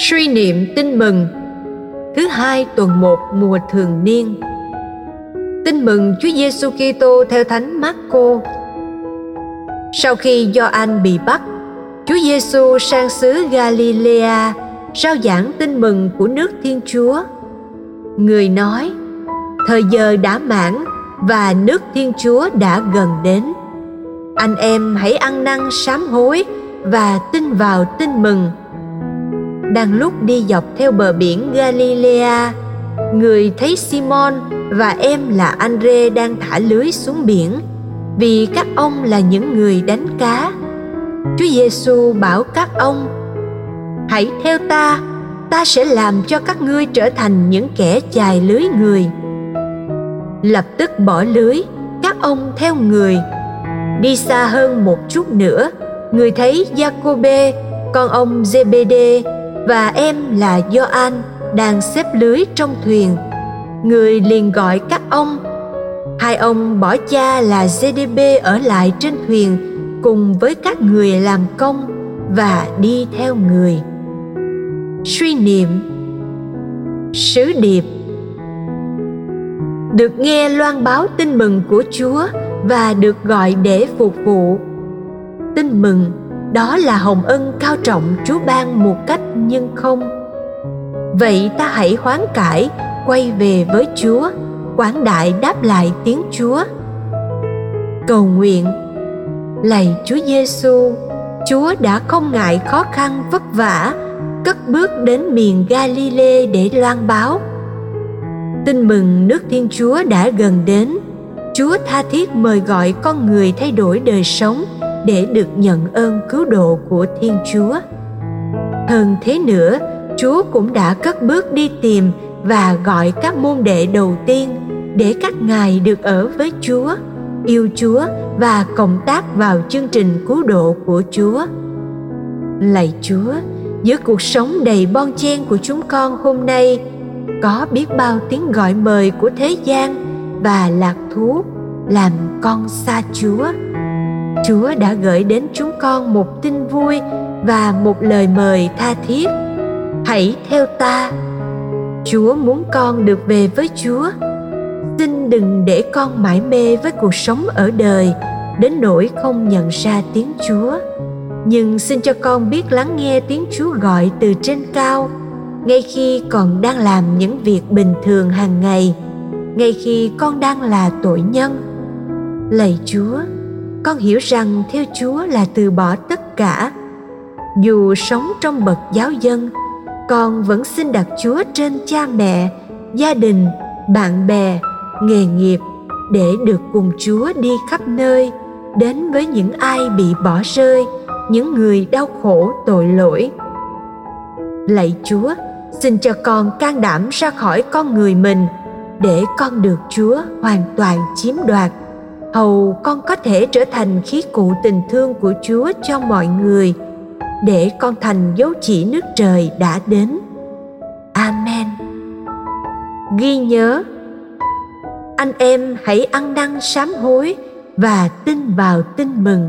Suy niệm tin mừng Thứ hai tuần 1 mùa thường niên Tin mừng Chúa Giêsu Kitô theo Thánh Marco. Sau khi Gioan bị bắt, Chúa Giêsu sang xứ Galilea rao giảng tin mừng của nước Thiên Chúa. Người nói: Thời giờ đã mãn và nước Thiên Chúa đã gần đến. Anh em hãy ăn năn sám hối và tin vào tin mừng đang lúc đi dọc theo bờ biển Galilea, người thấy Simon và em là Andre đang thả lưới xuống biển vì các ông là những người đánh cá. Chúa Giêsu bảo các ông: Hãy theo ta, ta sẽ làm cho các ngươi trở thành những kẻ chài lưới người. Lập tức bỏ lưới, các ông theo người. Đi xa hơn một chút nữa, người thấy Giacôbê, con ông Zebede và em là Gioan, đang xếp lưới trong thuyền. Người liền gọi các ông. Hai ông bỏ cha là GDB ở lại trên thuyền, cùng với các người làm công và đi theo người. Suy niệm Sứ điệp Được nghe loan báo tin mừng của Chúa và được gọi để phục vụ. Tin mừng đó là hồng ân cao trọng Chúa ban một cách nhưng không. Vậy ta hãy hoán cải, quay về với Chúa, quảng đại đáp lại tiếng Chúa. Cầu nguyện Lạy Chúa Giêsu, Chúa đã không ngại khó khăn vất vả, cất bước đến miền Galilee để loan báo. Tin mừng nước Thiên Chúa đã gần đến. Chúa tha thiết mời gọi con người thay đổi đời sống – để được nhận ơn cứu độ của thiên chúa. Hơn thế nữa, chúa cũng đã cất bước đi tìm và gọi các môn đệ đầu tiên để các ngài được ở với chúa, yêu chúa và cộng tác vào chương trình cứu độ của chúa. Lạy chúa, giữa cuộc sống đầy bon chen của chúng con hôm nay, có biết bao tiếng gọi mời của thế gian và lạc thú làm con xa chúa. Chúa đã gửi đến chúng con một tin vui và một lời mời tha thiết. Hãy theo ta. Chúa muốn con được về với Chúa. Xin đừng để con mãi mê với cuộc sống ở đời đến nỗi không nhận ra tiếng Chúa. Nhưng xin cho con biết lắng nghe tiếng Chúa gọi từ trên cao ngay khi còn đang làm những việc bình thường hàng ngày, ngay khi con đang là tội nhân. Lạy Chúa, con hiểu rằng theo chúa là từ bỏ tất cả. Dù sống trong bậc giáo dân, con vẫn xin đặt chúa trên cha mẹ, gia đình, bạn bè, nghề nghiệp để được cùng chúa đi khắp nơi, đến với những ai bị bỏ rơi, những người đau khổ, tội lỗi. Lạy chúa, xin cho con can đảm ra khỏi con người mình để con được chúa hoàn toàn chiếm đoạt hầu con có thể trở thành khí cụ tình thương của chúa cho mọi người, để con thành dấu chỉ nước trời đã đến. Amen. Ghi nhớ, anh em hãy ăn năn sám hối và tin vào tin mừng.